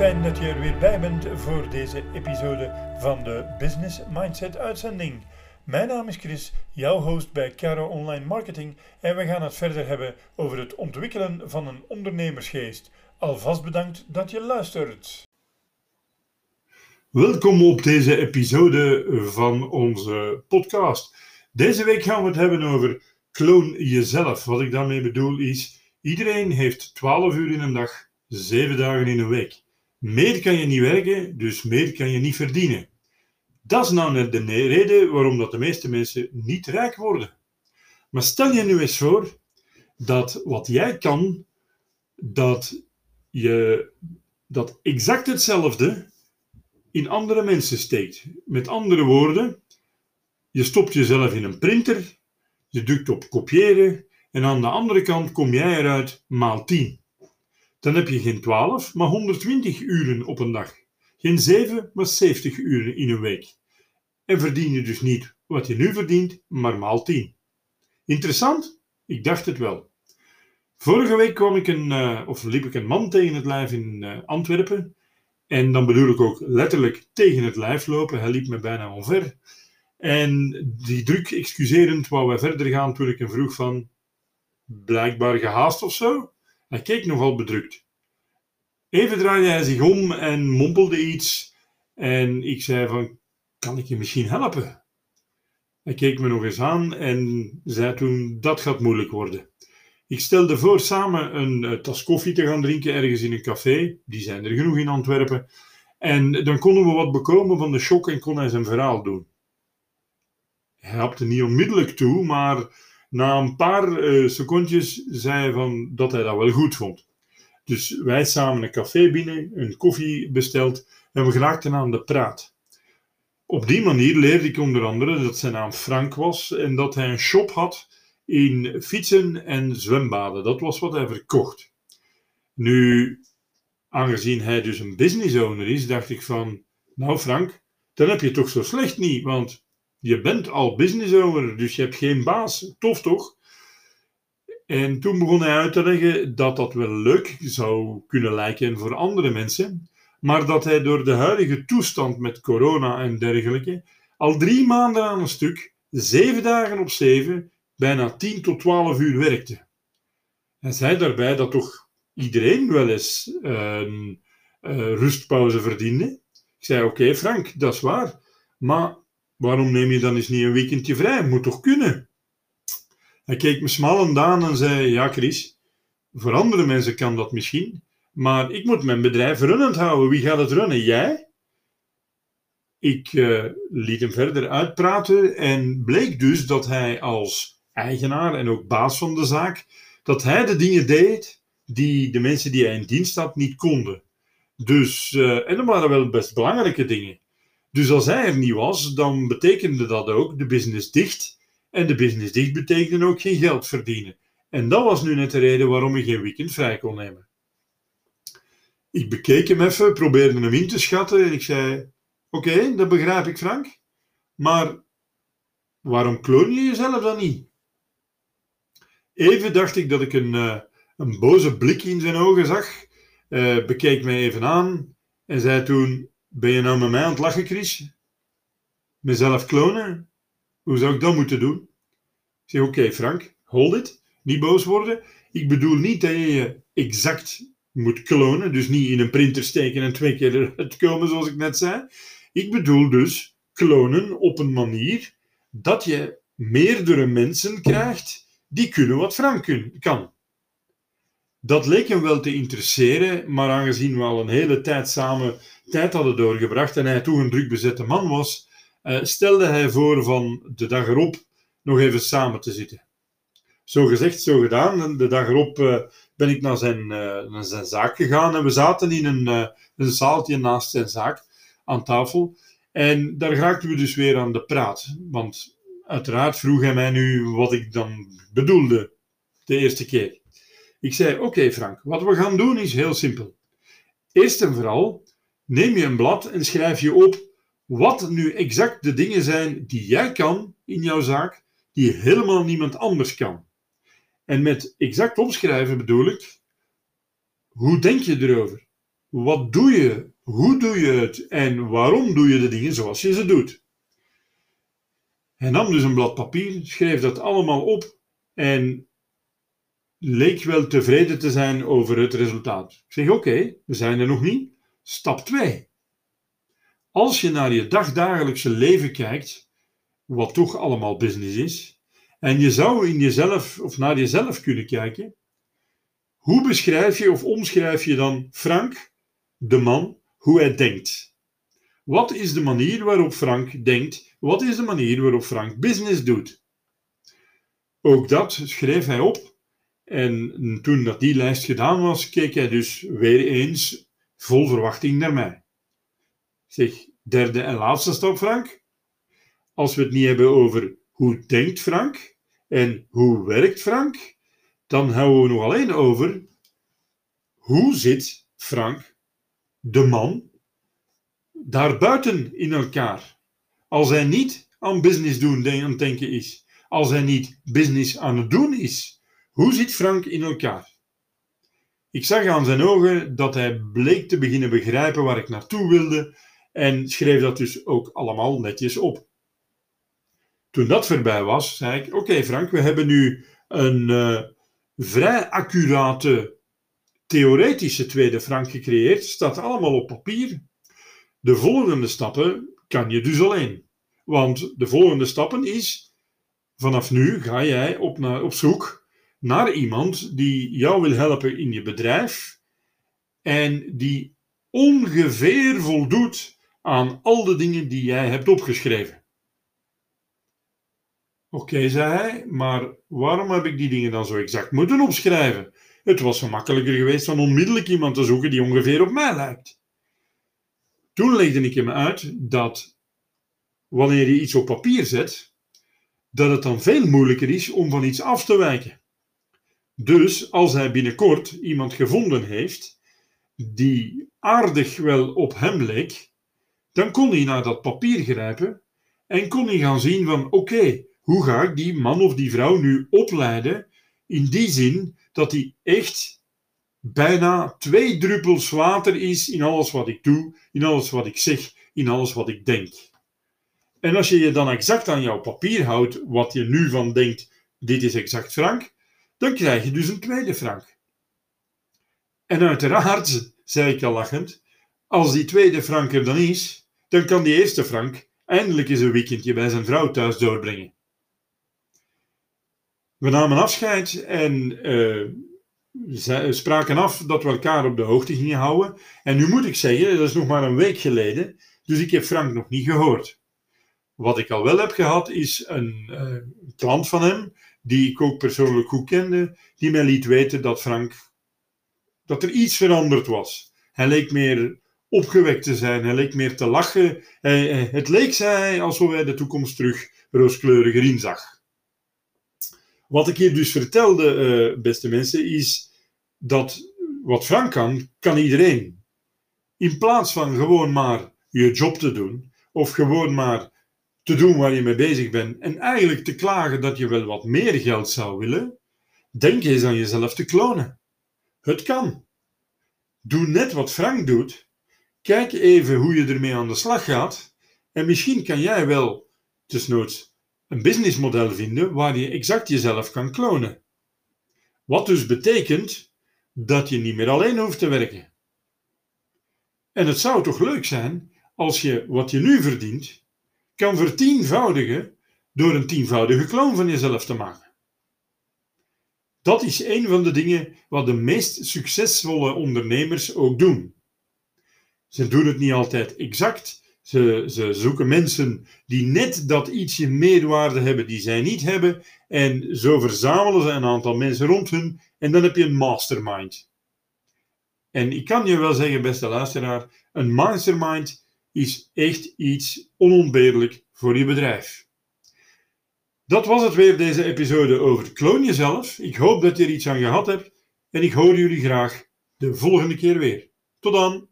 fijn dat je er weer bij bent voor deze episode van de Business Mindset uitzending. Mijn naam is Chris, jouw host bij Caro Online Marketing en we gaan het verder hebben over het ontwikkelen van een ondernemersgeest. Alvast bedankt dat je luistert. Welkom op deze episode van onze podcast. Deze week gaan we het hebben over kloon jezelf. Wat ik daarmee bedoel is, iedereen heeft 12 uur in een dag, 7 dagen in een week. Meer kan je niet werken, dus meer kan je niet verdienen. Dat is nou net de reden waarom dat de meeste mensen niet rijk worden. Maar stel je nu eens voor dat wat jij kan, dat je dat exact hetzelfde in andere mensen steekt. Met andere woorden, je stopt jezelf in een printer, je drukt op kopiëren en aan de andere kant kom jij eruit maal 10. Dan heb je geen 12, maar 120 uren op een dag. Geen 7, maar 70 uren in een week. En verdien je dus niet wat je nu verdient, maar maal 10. Interessant? Ik dacht het wel. Vorige week kwam ik een, uh, of liep ik een man tegen het lijf in uh, Antwerpen. En dan bedoel ik ook letterlijk tegen het lijf lopen. Hij liep me bijna onver. En die druk excuserend wou wij verder gaan toen ik hem vroeg van blijkbaar gehaast of zo. Hij keek nogal bedrukt. Even draaide hij zich om en mompelde iets. En ik zei van, kan ik je misschien helpen? Hij keek me nog eens aan en zei toen, dat gaat moeilijk worden. Ik stelde voor samen een uh, tas koffie te gaan drinken ergens in een café. Die zijn er genoeg in Antwerpen. En dan konden we wat bekomen van de shock en kon hij zijn verhaal doen. Hij hapte niet onmiddellijk toe, maar na een paar uh, secondjes zei hij van dat hij dat wel goed vond. Dus wij samen een café binnen, een koffie besteld en we geraakten aan de praat. Op die manier leerde ik onder andere dat zijn naam Frank was en dat hij een shop had in fietsen en zwembaden. Dat was wat hij verkocht. Nu, aangezien hij dus een business owner is, dacht ik van, nou Frank, dan heb je toch zo slecht niet, want je bent al business owner, dus je hebt geen baas. Tof toch? En toen begon hij uit te leggen dat dat wel leuk zou kunnen lijken voor andere mensen, maar dat hij door de huidige toestand met corona en dergelijke al drie maanden aan een stuk, zeven dagen op zeven, bijna 10 tot 12 uur werkte. Hij zei daarbij dat toch iedereen wel eens een rustpauze verdiende. Ik zei: Oké, Frank, dat is waar, maar waarom neem je dan eens niet een weekendje vrij? Moet toch kunnen? Hij keek me smalend aan en zei: Ja, Chris, voor andere mensen kan dat misschien, maar ik moet mijn bedrijf runnend houden. Wie gaat het runnen? Jij? Ik uh, liet hem verder uitpraten en bleek dus dat hij als eigenaar en ook baas van de zaak, dat hij de dingen deed die de mensen die hij in dienst had niet konden. Dus, uh, en dat waren wel best belangrijke dingen. Dus als hij er niet was, dan betekende dat ook de business dicht. En de business dicht betekende ook geen geld verdienen. En dat was nu net de reden waarom ik geen weekend vrij kon nemen. Ik bekeek hem even, probeerde hem in te schatten en ik zei: Oké, dat begrijp ik, Frank. Maar waarom kloon je jezelf dan niet? Even dacht ik dat ik een, uh, een boze blik in zijn ogen zag, uh, bekeek mij even aan en zei toen: Ben je nou met mij aan het lachen, Chris? Mezelf klonen? Hoe zou ik dat moeten doen? Ik zeg: Oké, Frank, hold it. Niet boos worden. Ik bedoel niet dat je je exact moet klonen, dus niet in een printer steken en twee keer eruit komen, zoals ik net zei. Ik bedoel dus klonen op een manier dat je meerdere mensen krijgt die kunnen wat Frank kan. Dat leek hem wel te interesseren, maar aangezien we al een hele tijd samen tijd hadden doorgebracht en hij toen een druk bezette man was, uh, stelde hij voor van de dag erop nog even samen te zitten. Zo gezegd, zo gedaan. De dag erop uh, ben ik naar zijn, uh, naar zijn zaak gegaan en we zaten in een, een zaaltje naast zijn zaak aan tafel. En daar raakten we dus weer aan de praat. Want Uiteraard vroeg hij mij nu wat ik dan bedoelde de eerste keer. Ik zei: Oké, Frank, wat we gaan doen is heel simpel. Eerst en vooral neem je een blad en schrijf je op wat nu exact de dingen zijn die jij kan in jouw zaak, die helemaal niemand anders kan. En met exact opschrijven bedoel ik, hoe denk je erover? wat doe je, hoe doe je het en waarom doe je de dingen zoals je ze doet. Hij nam dus een blad papier, schreef dat allemaal op en leek wel tevreden te zijn over het resultaat. Ik zeg: Oké, we zijn er nog niet. Stap 2. Als je naar je dagdagelijkse leven kijkt, wat toch allemaal business is, en je zou in jezelf of naar jezelf kunnen kijken, hoe beschrijf je of omschrijf je dan Frank, de man, hoe hij denkt? Wat is de manier waarop Frank denkt? Wat is de manier waarop Frank business doet? Ook dat schreef hij op. En toen dat die lijst gedaan was, keek hij dus weer eens vol verwachting naar mij. Zeg, derde en laatste stap, Frank. Als we het niet hebben over hoe denkt Frank en hoe werkt Frank, dan houden we nog alleen over hoe zit Frank, de man, daarbuiten in elkaar. Als hij niet aan business doen aan het denken is, als hij niet business aan het doen is, hoe zit Frank in elkaar? Ik zag aan zijn ogen dat hij bleek te beginnen begrijpen waar ik naartoe wilde en schreef dat dus ook allemaal netjes op. Toen dat voorbij was, zei ik: Oké, Frank, we hebben nu een uh, vrij accurate theoretische tweede Frank gecreëerd. Staat allemaal op papier. De volgende stappen kan je dus alleen. Want de volgende stappen is: vanaf nu ga jij op, naar, op zoek naar iemand die jou wil helpen in je bedrijf en die ongeveer voldoet aan al de dingen die jij hebt opgeschreven. Oké, zei hij, maar waarom heb ik die dingen dan zo exact moeten opschrijven? Het was gemakkelijker geweest dan onmiddellijk iemand te zoeken die ongeveer op mij lijkt. Toen legde ik hem uit dat wanneer je iets op papier zet, dat het dan veel moeilijker is om van iets af te wijken. Dus als hij binnenkort iemand gevonden heeft die aardig wel op hem leek, dan kon hij naar dat papier grijpen en kon hij gaan zien van oké, hoe ga ik die man of die vrouw nu opleiden in die zin dat hij echt bijna twee druppels water is in alles wat ik doe, in alles wat ik zeg, in alles wat ik denk. En als je je dan exact aan jouw papier houdt, wat je nu van denkt, dit is exact Frank, dan krijg je dus een tweede Frank. En uiteraard, zei ik al lachend, als die tweede Frank er dan is, dan kan die eerste Frank eindelijk eens een weekendje bij zijn vrouw thuis doorbrengen. We namen afscheid en uh, spraken af dat we elkaar op de hoogte gingen houden. En nu moet ik zeggen, dat is nog maar een week geleden, dus ik heb Frank nog niet gehoord. Wat ik al wel heb gehad, is een uh, klant van hem, die ik ook persoonlijk goed kende, die mij liet weten dat Frank, dat er iets veranderd was. Hij leek meer opgewekt te zijn, hij leek meer te lachen. Hij, het leek, zei alsof hij de toekomst terug rooskleuriger inzag. Wat ik hier dus vertelde, uh, beste mensen, is dat wat Frank kan, kan iedereen. In plaats van gewoon maar je job te doen, of gewoon maar te doen waar je mee bezig bent, en eigenlijk te klagen dat je wel wat meer geld zou willen, denk eens aan jezelf te klonen. Het kan. Doe net wat Frank doet. Kijk even hoe je ermee aan de slag gaat. En misschien kan jij wel, desnoods, een businessmodel vinden waar je exact jezelf kan klonen. Wat dus betekent dat je niet meer alleen hoeft te werken. En het zou toch leuk zijn als je wat je nu verdient kan vertienvoudigen door een tienvoudige kloon van jezelf te maken. Dat is een van de dingen wat de meest succesvolle ondernemers ook doen. Ze doen het niet altijd exact, ze, ze zoeken mensen die net dat ietsje meerwaarde hebben die zij niet hebben. En zo verzamelen ze een aantal mensen rond hun. En dan heb je een mastermind. En ik kan je wel zeggen, beste luisteraar, een mastermind is echt iets onontbeerlijk voor je bedrijf. Dat was het weer, deze episode over kloon jezelf. Ik hoop dat je er iets aan gehad hebt. En ik hoor jullie graag de volgende keer weer. Tot dan!